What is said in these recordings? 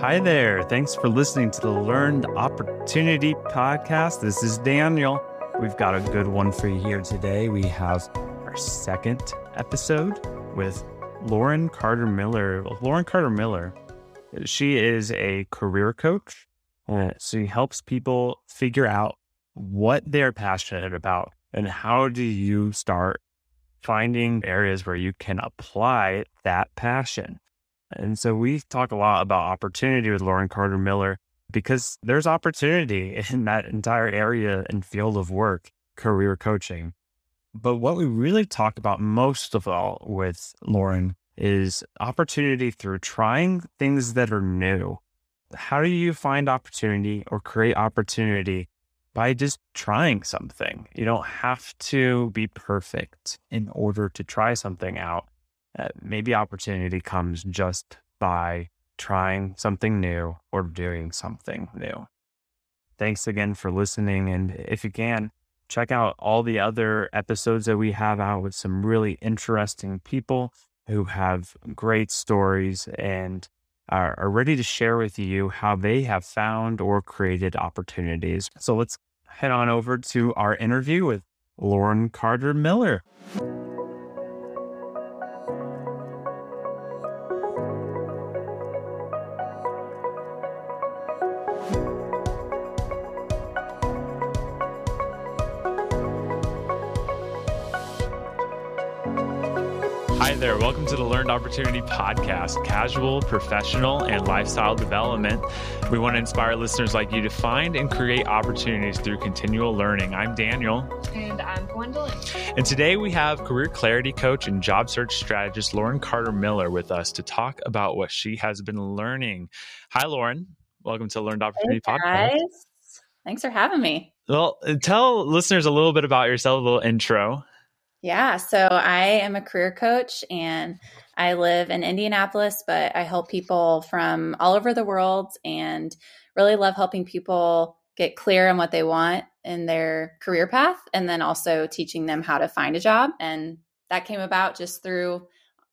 Hi there. Thanks for listening to the Learned Opportunity Podcast. This is Daniel. We've got a good one for you here today. We have our second episode with Lauren Carter Miller. Lauren Carter Miller, she is a career coach. Uh, she helps people figure out what they're passionate about and how do you start finding areas where you can apply that passion. And so we talk a lot about opportunity with Lauren Carter Miller because there's opportunity in that entire area and field of work, career coaching. But what we really talk about most of all with Lauren is opportunity through trying things that are new. How do you find opportunity or create opportunity by just trying something? You don't have to be perfect in order to try something out. Uh, maybe opportunity comes just by trying something new or doing something new. Thanks again for listening. And if you can, check out all the other episodes that we have out with some really interesting people who have great stories and are, are ready to share with you how they have found or created opportunities. So let's head on over to our interview with Lauren Carter Miller. Hi there. Welcome to the Learned Opportunity Podcast, casual, professional, and lifestyle development. We want to inspire listeners like you to find and create opportunities through continual learning. I'm Daniel. And I'm Gwendolyn. And today we have career clarity coach and job search strategist Lauren Carter Miller with us to talk about what she has been learning. Hi, Lauren. Welcome to Learned Opportunity hey, Podcast. Guys. Thanks for having me. Well, tell listeners a little bit about yourself, a little intro. Yeah, so I am a career coach and I live in Indianapolis, but I help people from all over the world and really love helping people get clear on what they want in their career path and then also teaching them how to find a job. And that came about just through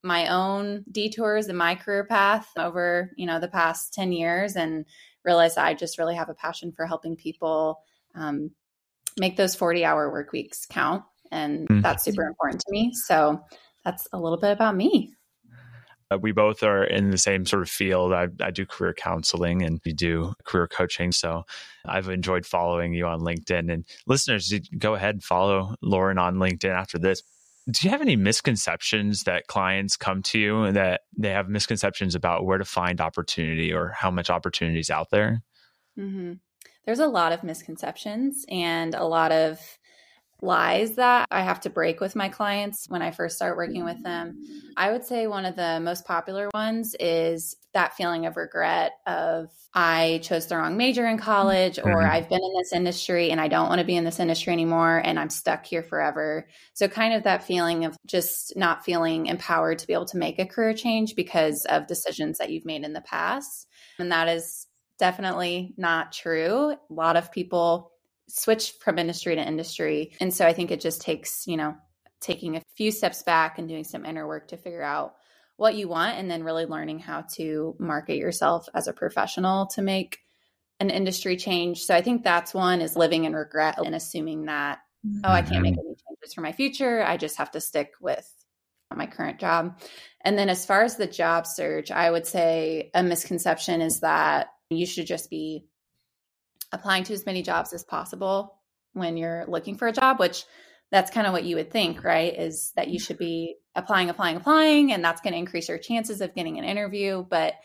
my own detours in my career path over, you know, the past 10 years and realized I just really have a passion for helping people um, make those 40 hour work weeks count and mm-hmm. that's super important to me. So that's a little bit about me. Uh, we both are in the same sort of field. I, I do career counseling and you do career coaching. So I've enjoyed following you on LinkedIn. And listeners, go ahead and follow Lauren on LinkedIn after this. Do you have any misconceptions that clients come to you and that they have misconceptions about where to find opportunity or how much opportunity is out there? Mm-hmm. There's a lot of misconceptions and a lot of lies that I have to break with my clients when I first start working with them. I would say one of the most popular ones is that feeling of regret of I chose the wrong major in college or mm-hmm. I've been in this industry and I don't want to be in this industry anymore and I'm stuck here forever. So kind of that feeling of just not feeling empowered to be able to make a career change because of decisions that you've made in the past. And that is definitely not true. A lot of people switch from industry to industry. And so I think it just takes, you know, taking a few steps back and doing some inner work to figure out what you want and then really learning how to market yourself as a professional to make an industry change. So I think that's one is living in regret and assuming that, oh, I can't make mm-hmm. any changes for my future. I just have to stick with my current job. And then as far as the job search, I would say a misconception is that you should just be applying to as many jobs as possible when you're looking for a job, which that's kind of what you would think, right? Is that you should be applying, applying, applying, and that's going to increase your chances of getting an interview. But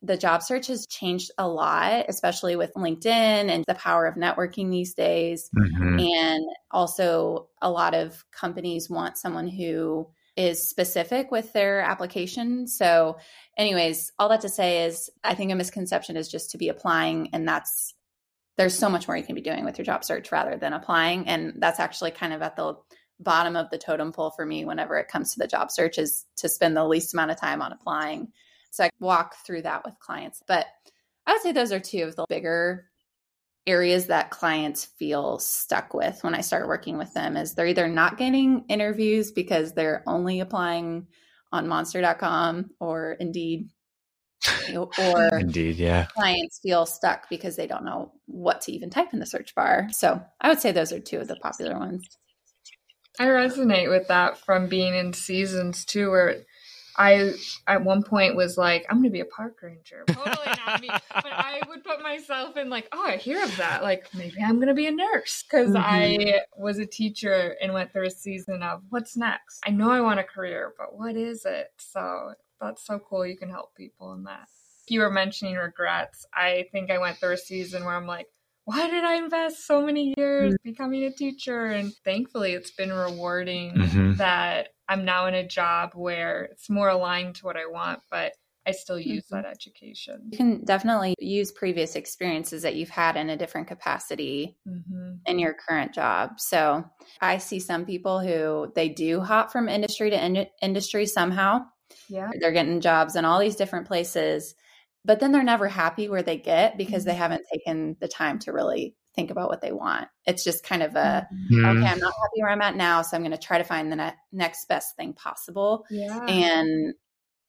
the job search has changed a lot, especially with LinkedIn and the power of networking these days. Mm-hmm. And also, a lot of companies want someone who is specific with their application. So, anyways, all that to say is, I think a misconception is just to be applying, and that's there's so much more you can be doing with your job search rather than applying. And that's actually kind of at the bottom of the totem pole for me whenever it comes to the job search is to spend the least amount of time on applying. So I walk through that with clients. But I would say those are two of the bigger areas that clients feel stuck with when I start working with them is they're either not getting interviews because they're only applying on monster.com or indeed or indeed, yeah. Clients feel stuck because they don't know what to even type in the search bar. So I would say those are two of the popular ones. I resonate with that from being in seasons too, where I at one point was like, I'm gonna be a park ranger. Totally not me. But I would put myself in like, oh, I hear of that. Like maybe I'm gonna be a nurse because mm-hmm. I was a teacher and went through a season of what's next. I know I want a career, but what is it? So that's so cool. You can help people in that. You were mentioning regrets. I think I went through a season where I'm like, why did I invest so many years mm-hmm. becoming a teacher? And thankfully, it's been rewarding mm-hmm. that I'm now in a job where it's more aligned to what I want, but I still use mm-hmm. that education. You can definitely use previous experiences that you've had in a different capacity mm-hmm. in your current job. So I see some people who they do hop from industry to in- industry somehow. Yeah. They're getting jobs in all these different places, but then they're never happy where they get because mm-hmm. they haven't taken the time to really think about what they want. It's just kind of a mm-hmm. okay, I'm not happy where I'm at now, so I'm going to try to find the ne- next best thing possible. Yeah. And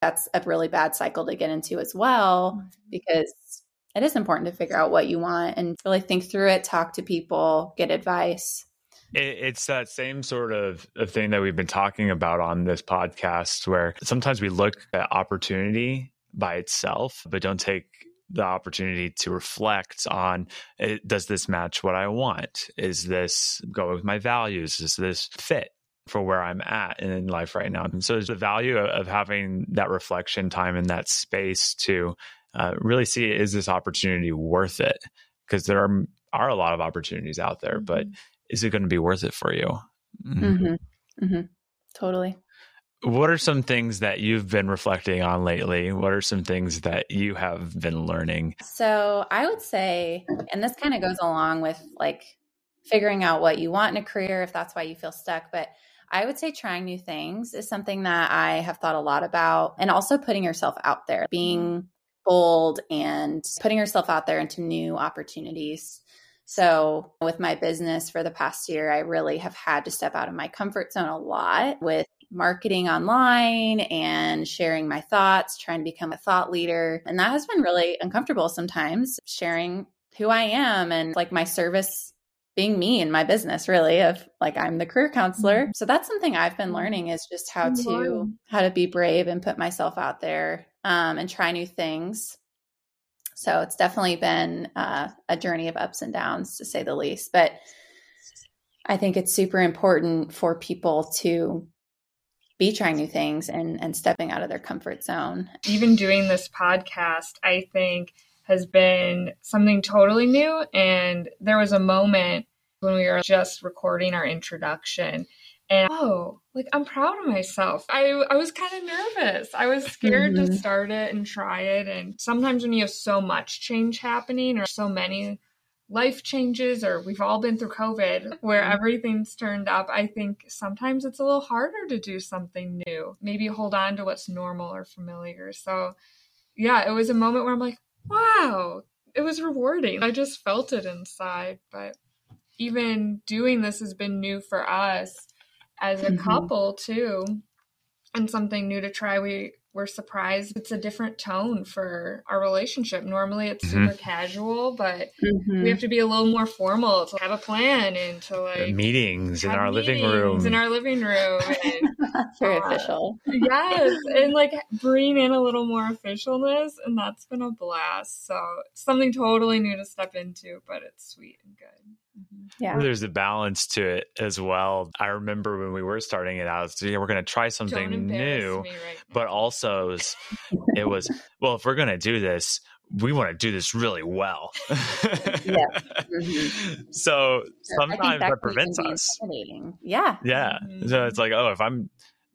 that's a really bad cycle to get into as well mm-hmm. because it is important to figure out what you want and really think through it, talk to people, get advice. It's that same sort of, of thing that we've been talking about on this podcast where sometimes we look at opportunity by itself, but don't take the opportunity to reflect on eh, does this match what I want? Is this go with my values? Is this fit? for where I'm at in life right now. And so the value of, having that reflection time and that space to uh, really see is this opportunity worth it? Because there are are a lot of opportunities out there, but mm-hmm. is it going to be worth it for you? Mm-hmm. Mm-hmm. mm-hmm. Totally. What are some things that you've been reflecting on lately? What are some things that you have been learning? So, I would say, and this kind of goes along with like figuring out what you want in a career if that's why you feel stuck, but I would say trying new things is something that I have thought a lot about, and also putting yourself out there, being bold and putting yourself out there into new opportunities. So, with my business for the past year, I really have had to step out of my comfort zone a lot with marketing online and sharing my thoughts, trying to become a thought leader. And that has been really uncomfortable sometimes, sharing who I am and like my service being me in my business really of like I'm the career counselor. Mm-hmm. So that's something I've been learning is just how to how to be brave and put myself out there um, and try new things. So it's definitely been uh, a journey of ups and downs to say the least. But I think it's super important for people to be trying new things and and stepping out of their comfort zone. Even doing this podcast, I think has been something totally new and there was a moment when we were just recording our introduction and oh like i'm proud of myself i i was kind of nervous i was scared mm-hmm. to start it and try it and sometimes when you have so much change happening or so many life changes or we've all been through covid where mm-hmm. everything's turned up i think sometimes it's a little harder to do something new maybe hold on to what's normal or familiar so yeah it was a moment where i'm like wow it was rewarding i just felt it inside but even doing this has been new for us as a mm-hmm. couple too and something new to try we we're surprised it's a different tone for our relationship. Normally it's mm-hmm. super casual, but mm-hmm. we have to be a little more formal to have a plan and to like meetings in our living room. In our living room. And, Very uh, official. Yes. And like bring in a little more officialness and that's been a blast. So something totally new to step into, but it's sweet and good. Yeah. There's a balance to it as well. I remember when we were starting it out, we're going to try something new, right but also it was, it was, well, if we're going to do this, we want to do this really well. yeah. Mm-hmm. So sometimes that, that prevents us. Yeah. Yeah. Mm-hmm. So it's like, oh, if I'm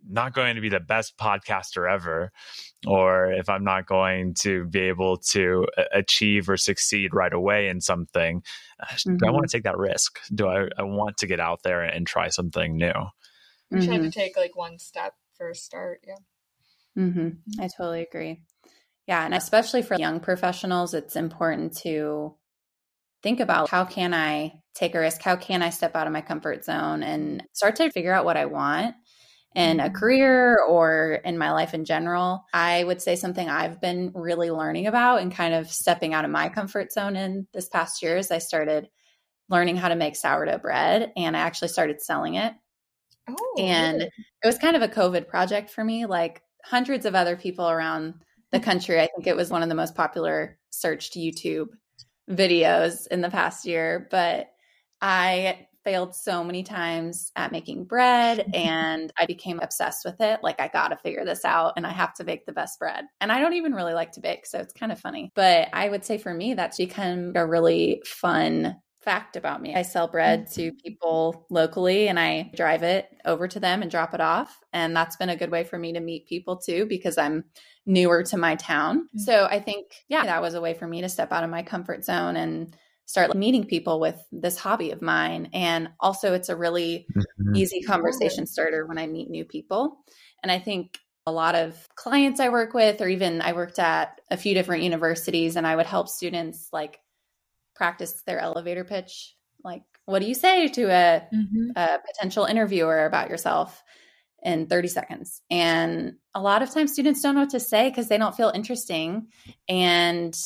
not going to be the best podcaster ever, or if I'm not going to be able to achieve or succeed right away in something, mm-hmm. do I want to take that risk? Do I, I want to get out there and try something new? You mm-hmm. have to take like one step for a start. Yeah. Mm-hmm. I totally agree. Yeah. And especially for young professionals, it's important to think about how can I take a risk? How can I step out of my comfort zone and start to figure out what I want? In a mm-hmm. career or in my life in general. I would say something I've been really learning about and kind of stepping out of my comfort zone in this past year is I started learning how to make sourdough bread and I actually started selling it. Oh, and it was kind of a COVID project for me. Like hundreds of other people around the mm-hmm. country, I think it was one of the most popular searched YouTube videos in the past year. But I failed so many times at making bread and I became obsessed with it. Like, I got to figure this out and I have to bake the best bread. And I don't even really like to bake, so it's kind of funny. But I would say for me, that's become a really fun fact about me. I sell bread to mm-hmm. people locally and I drive it over to them and drop it off. And that's been a good way for me to meet people too because I'm newer to my town. Mm-hmm. So I think, yeah, that was a way for me to step out of my comfort zone and start meeting people with this hobby of mine. And also, it's a really mm-hmm. easy conversation starter when I meet new people. And I think a lot of clients I work with, or even I worked at a few different universities, and I would help students like practice their elevator pitch. Like, what do you say to a, mm-hmm. a potential interviewer about yourself in 30 seconds? And a lot of times students don't know what to say because they don't feel interesting. And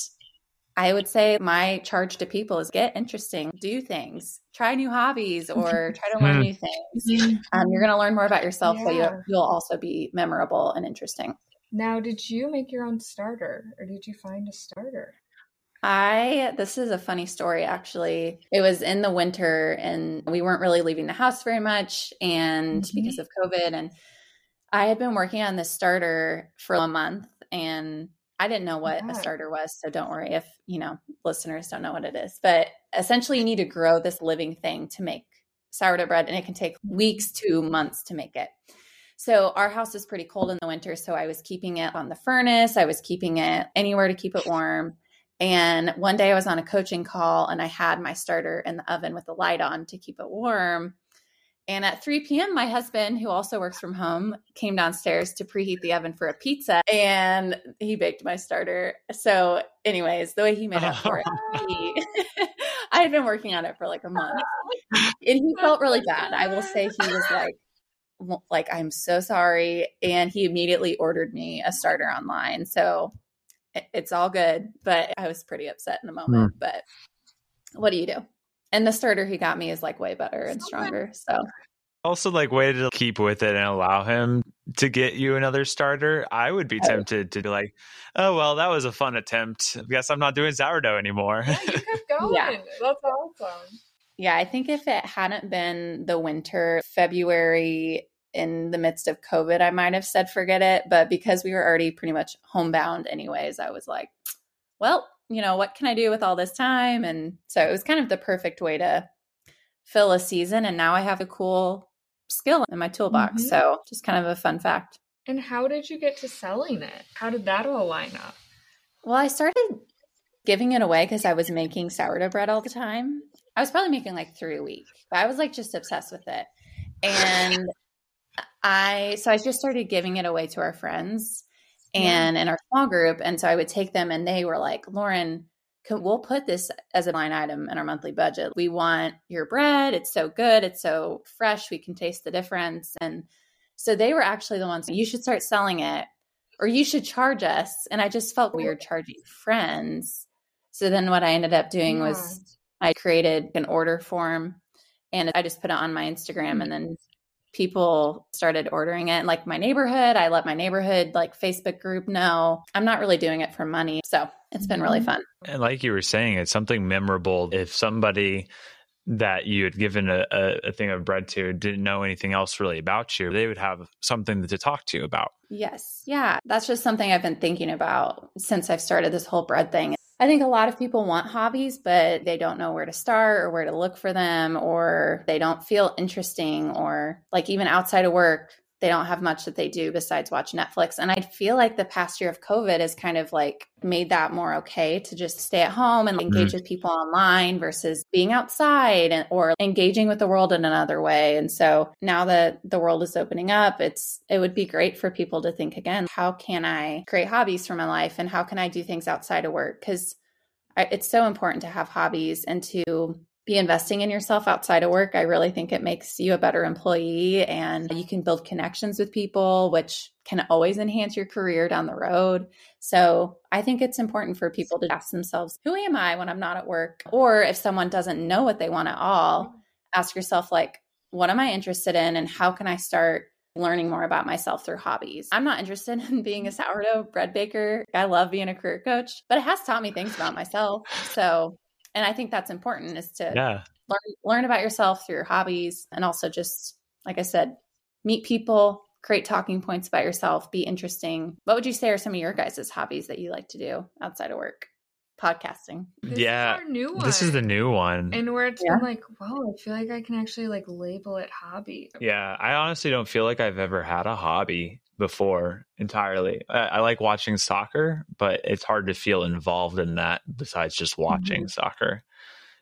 I would say my charge to people is get interesting, do things, try new hobbies, or try to learn hmm. new things. Um, you're going to learn more about yourself, yeah. but you'll, you'll also be memorable and interesting. Now, did you make your own starter or did you find a starter? I, this is a funny story actually. It was in the winter and we weren't really leaving the house very much. And mm-hmm. because of COVID, and I had been working on this starter for a month and I didn't know what yeah. a starter was. So don't worry if, you know, listeners don't know what it is. But essentially, you need to grow this living thing to make sourdough bread, and it can take weeks to months to make it. So our house is pretty cold in the winter. So I was keeping it on the furnace, I was keeping it anywhere to keep it warm. And one day I was on a coaching call and I had my starter in the oven with the light on to keep it warm. And at 3 p.m., my husband, who also works from home, came downstairs to preheat the oven for a pizza and he baked my starter. So, anyways, the way he made up for it, he, I had been working on it for like a month and he felt really bad. I will say he was like, like I'm so sorry and he immediately ordered me a starter online. So it's all good, but I was pretty upset in the moment. Mm. But what do you do? And the starter he got me is like way better and stronger. So also like way to keep with it and allow him to get you another starter. I would be oh. tempted to be like, oh well, that was a fun attempt. I guess I'm not doing sourdough anymore. Yeah, you kept going. yeah. That's awesome. Yeah, I think if it hadn't been the winter, February in the midst of COVID, I might have said forget it. But because we were already pretty much homebound anyways, I was like, well, you know, what can I do with all this time? And so it was kind of the perfect way to fill a season. And now I have a cool skill in my toolbox. Mm-hmm. So just kind of a fun fact. And how did you get to selling it? How did that all line up? Well, I started giving it away because I was making sourdough bread all the time. I was probably making like three a week, but I was like just obsessed with it. And I, so I just started giving it away to our friends and yeah. in our small group. And so I would take them and they were like, Lauren, can, we'll put this as a line item in our monthly budget. We want your bread. It's so good. It's so fresh. We can taste the difference. And so they were actually the ones, you should start selling it or you should charge us. And I just felt weird charging friends. So then what I ended up doing yeah. was I created an order form and I just put it on my Instagram mm-hmm. and then people started ordering it. Like my neighborhood, I let my neighborhood like Facebook group know. I'm not really doing it for money. So it's been really mm-hmm. fun. And like you were saying, it's something memorable. If somebody that you had given a, a, thing of bread to didn't know anything else really about you, they would have something to talk to you about. Yes. Yeah. That's just something I've been thinking about since I've started this whole bread thing. I think a lot of people want hobbies, but they don't know where to start or where to look for them, or they don't feel interesting, or like even outside of work, they don't have much that they do besides watch Netflix. And I feel like the past year of COVID has kind of like made that more okay to just stay at home and engage mm-hmm. with people online versus being outside and, or engaging with the world in another way. And so now that the world is opening up, it's it would be great for people to think again, how can I create hobbies for my life and how can I do things outside of work? Cuz it's so important to have hobbies and to be investing in yourself outside of work. I really think it makes you a better employee and you can build connections with people, which can always enhance your career down the road. So I think it's important for people to ask themselves, who am I when I'm not at work? Or if someone doesn't know what they want at all, ask yourself, like, what am I interested in and how can I start learning more about myself through hobbies. I'm not interested in being a sourdough bread baker. I love being a career coach, but it has taught me things about myself. So and I think that's important is to yeah. learn learn about yourself through your hobbies and also just like I said, meet people, create talking points about yourself, be interesting. What would you say are some of your guys' hobbies that you like to do outside of work? Podcasting. This yeah. new one. This is the new one. And where it's yeah. like, wow, I feel like I can actually like label it hobby. Yeah. I honestly don't feel like I've ever had a hobby before entirely. I, I, like watching soccer, but it's hard to feel involved in that besides just watching mm-hmm. soccer.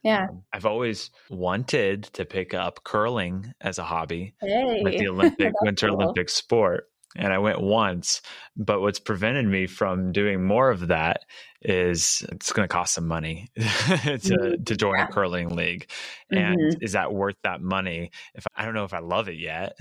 Yeah. Um, I've always wanted to pick up curling as a hobby, hey. like the Olympic Winter cool. Olympic sport. And I went once, but what's prevented me from doing more of that is it's going to cost some money to mm-hmm. to join yeah. a curling league. And mm-hmm. is that worth that money? If I don't know if I love it yet,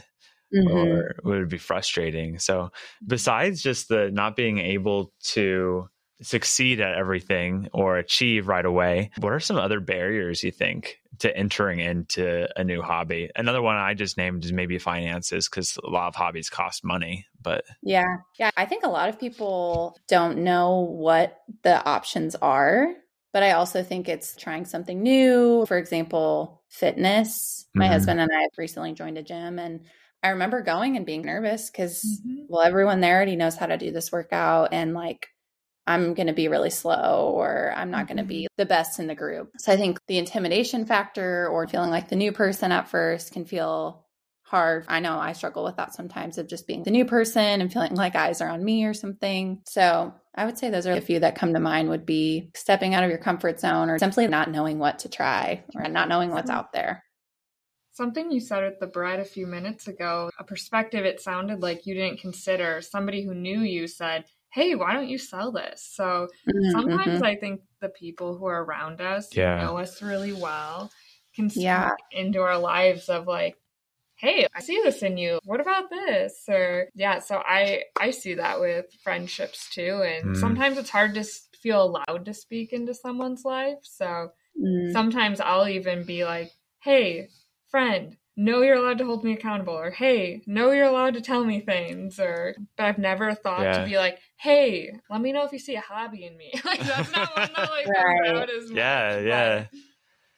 mm-hmm. or would it be frustrating? So besides just the not being able to succeed at everything or achieve right away, what are some other barriers you think to entering into a new hobby? Another one I just named is maybe finances because a lot of hobbies cost money. But yeah, yeah, I think a lot of people don't know what the options are. But I also think it's trying something new. For example, fitness. My mm-hmm. husband and I have recently joined a gym and I remember going and being nervous because, mm-hmm. well, everyone there already knows how to do this workout. And like, I'm going to be really slow or I'm not going to be mm-hmm. the best in the group. So I think the intimidation factor or feeling like the new person at first can feel hard. I know I struggle with that sometimes of just being the new person and feeling like eyes are on me or something. So I would say those are a few that come to mind would be stepping out of your comfort zone or simply not knowing what to try or not knowing what's out there. Something you said at the bread a few minutes ago, a perspective it sounded like you didn't consider. Somebody who knew you said, Hey, why don't you sell this? So mm-hmm. sometimes I think the people who are around us, yeah. know us really well, can speak yeah. into our lives of like, hey i see this in you what about this or yeah so i i see that with friendships too and mm. sometimes it's hard to feel allowed to speak into someone's life so mm. sometimes i'll even be like hey friend, no, you're allowed to hold me accountable, or hey, no, you're allowed to tell me things, or but I've never thought yeah. to be like, hey, let me know if you see a hobby in me. like that's not, I'm not like right. as Yeah, yeah.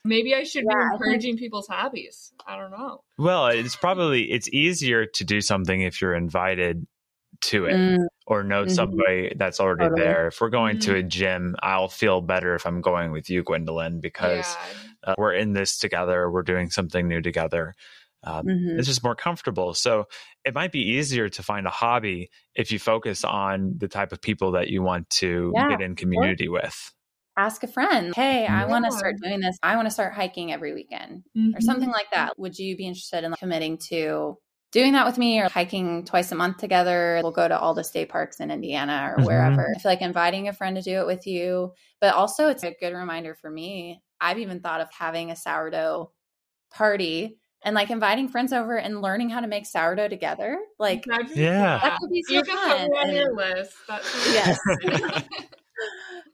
Maybe I should yeah, be encouraging think... people's hobbies. I don't know. Well, it's probably it's easier to do something if you're invited to it mm. or know mm-hmm. somebody that's already totally. there. If we're going mm-hmm. to a gym, I'll feel better if I'm going with you, Gwendolyn, because yeah uh, we're in this together we're doing something new together um, mm-hmm. it's just more comfortable so it might be easier to find a hobby if you focus on the type of people that you want to yeah. get in community with ask a friend hey i want to start doing this i want to start hiking every weekend mm-hmm. or something like that would you be interested in committing to doing that with me or hiking twice a month together. We'll go to all the state parks in Indiana or mm-hmm. wherever. I feel like inviting a friend to do it with you, but also it's a good reminder for me I've even thought of having a sourdough party and like inviting friends over and learning how to make sourdough together. Like, yeah, that could be so you fun. can put on your list. That's yes.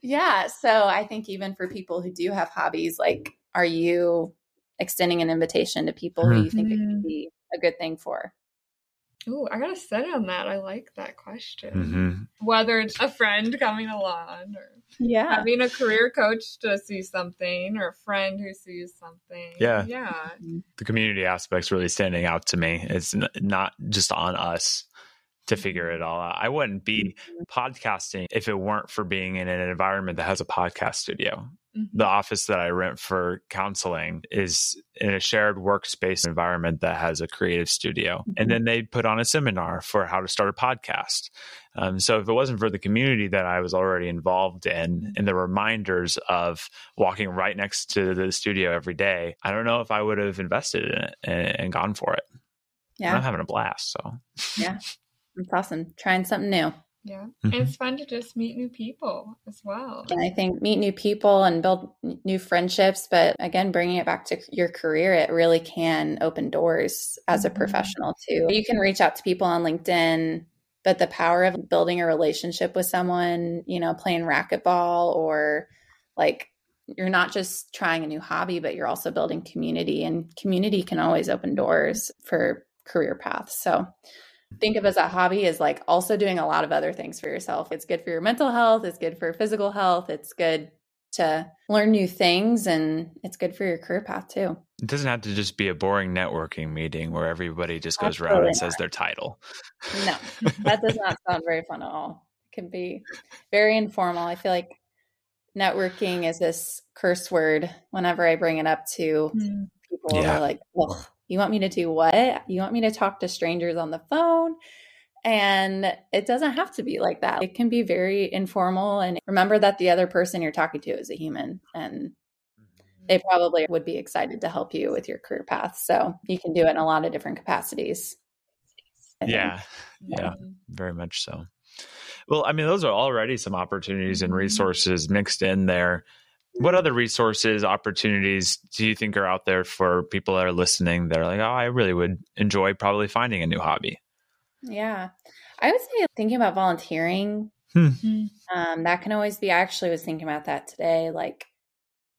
yeah. So I think even for people who do have hobbies, like, are you extending an invitation to people mm-hmm. who you think it could mm-hmm. be a good thing for? Ooh, I gotta sit on that. I like that question. Mm-hmm. Whether it's a friend coming along or yeah having a career coach to see something or a friend who sees something yeah yeah the community aspect's really standing out to me it's not just on us to figure it all out i wouldn't be mm-hmm. podcasting if it weren't for being in an environment that has a podcast studio Mm-hmm. The office that I rent for counseling is in a shared workspace environment that has a creative studio. Mm-hmm. And then they put on a seminar for how to start a podcast. Um, so if it wasn't for the community that I was already involved in and the reminders of walking right next to the studio every day, I don't know if I would have invested in it and, and gone for it. Yeah. I'm having a blast. So, yeah, it's awesome. Trying something new. Yeah. Mm-hmm. It's fun to just meet new people as well. And I think meet new people and build new friendships. But again, bringing it back to your career, it really can open doors as a mm-hmm. professional too. You can reach out to people on LinkedIn, but the power of building a relationship with someone, you know, playing racquetball or like you're not just trying a new hobby, but you're also building community, and community can always open doors for career paths. So think of as a hobby is like also doing a lot of other things for yourself. It's good for your mental health, it's good for physical health, it's good to learn new things and it's good for your career path too. It doesn't have to just be a boring networking meeting where everybody just goes Absolutely around and not. says their title. No, that does not sound very fun at all. It can be very informal. I feel like networking is this curse word whenever I bring it up to mm. people. Yeah. They're like, well, you want me to do what? You want me to talk to strangers on the phone? And it doesn't have to be like that. It can be very informal. And remember that the other person you're talking to is a human and they probably would be excited to help you with your career path. So you can do it in a lot of different capacities. Yeah. Yeah. Very much so. Well, I mean, those are already some opportunities and mm-hmm. resources mixed in there. What other resources, opportunities do you think are out there for people that are listening that are like, oh, I really would enjoy probably finding a new hobby? Yeah. I would say thinking about volunteering. Hmm. Um, that can always be. I actually was thinking about that today. Like,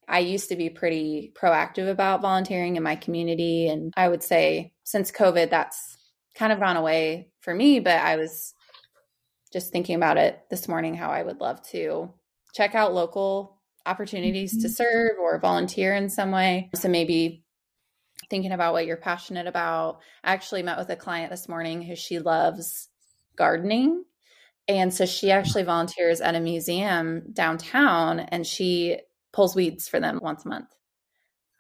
I used to be pretty proactive about volunteering in my community. And I would say since COVID, that's kind of gone away for me. But I was just thinking about it this morning how I would love to check out local opportunities mm-hmm. to serve or volunteer in some way. So maybe thinking about what you're passionate about. I actually met with a client this morning who she loves gardening. And so she actually volunteers at a museum downtown and she pulls weeds for them once a month.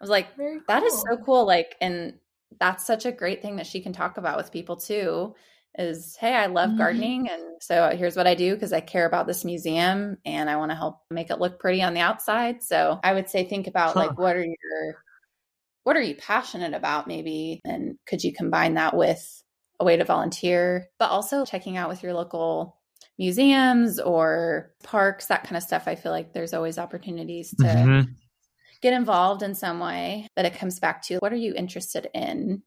I was like, cool. that is so cool. Like, and that's such a great thing that she can talk about with people too is hey i love mm-hmm. gardening and so here's what i do because i care about this museum and i want to help make it look pretty on the outside so i would say think about huh. like what are your what are you passionate about maybe and could you combine that with a way to volunteer but also checking out with your local museums or parks that kind of stuff i feel like there's always opportunities to mm-hmm. get involved in some way but it comes back to what are you interested in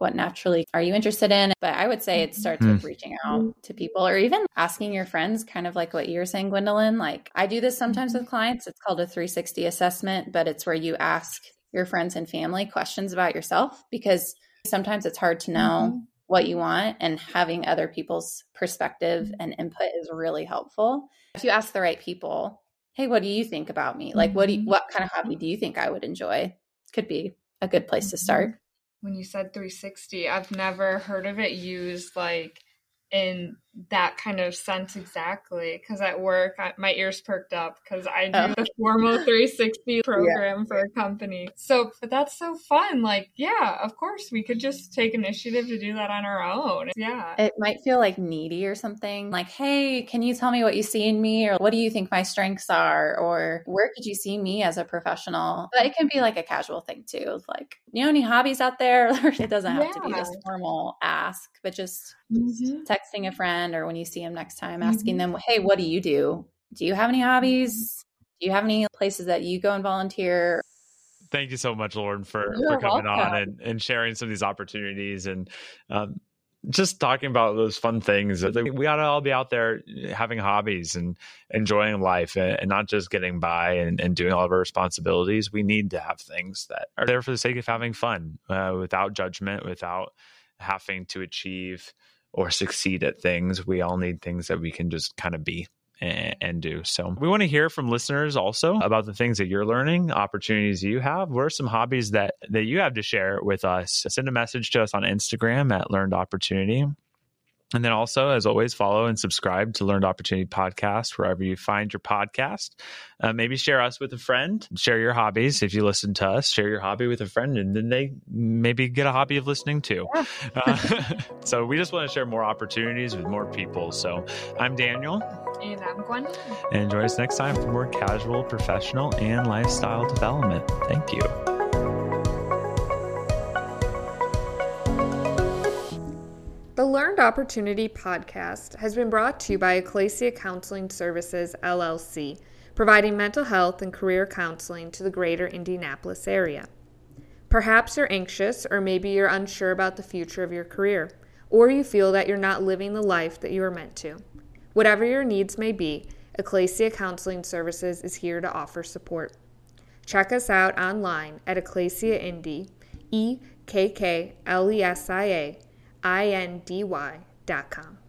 what naturally are you interested in? But I would say it starts mm-hmm. with reaching out to people or even asking your friends, kind of like what you're saying, Gwendolyn. Like I do this sometimes with clients. It's called a 360 assessment, but it's where you ask your friends and family questions about yourself because sometimes it's hard to know mm-hmm. what you want and having other people's perspective and input is really helpful. If you ask the right people, hey, what do you think about me? Like what do you, mm-hmm. what kind of hobby do you think I would enjoy? Could be a good place to start when you said 360 i've never heard of it used like in that kind of sense exactly because at work I, my ears perked up because i do oh. the formal 360 program yeah. for a company so but that's so fun like yeah of course we could just take initiative to do that on our own yeah it might feel like needy or something like hey can you tell me what you see in me or what do you think my strengths are or where could you see me as a professional but it can be like a casual thing too like you know any hobbies out there it doesn't have yeah. to be this formal ask but just mm-hmm. texting a friend or when you see them next time, asking mm-hmm. them, hey, what do you do? Do you have any hobbies? Do you have any places that you go and volunteer? Thank you so much, Lauren, for, for coming welcome. on and, and sharing some of these opportunities and um, just talking about those fun things. We ought to all be out there having hobbies and enjoying life and, and not just getting by and, and, doing all of our responsibilities. We need to have things that are there for the sake of having fun uh, without judgment, without having to achieve or succeed at things. We all need things that we can just kind of be and, do. So we want to hear from listeners also about the things that you're learning, opportunities you have. What are some hobbies that that you have to share with us? Send a message to us on Instagram at Learned Opportunity. And then also, as always, follow and subscribe to Learned Opportunity Podcast wherever you find your podcast. Uh, maybe share us with a friend, share your hobbies. If you listen to us, share your hobby with a friend, and then they maybe get a hobby of listening too. Uh, so we just want to share more opportunities with more people. So I'm Daniel. And I'm Gwen. And join us next time for more casual, professional, and lifestyle development. Thank you. Learned Opportunity podcast has been brought to you by Ekklesia Counseling Services, LLC, providing mental health and career counseling to the greater Indianapolis area. Perhaps you're anxious, or maybe you're unsure about the future of your career, or you feel that you're not living the life that you are meant to. Whatever your needs may be, Ekklesia Counseling Services is here to offer support. Check us out online at Ekklesia Indy, E K K L E S I A I N D Y dot com.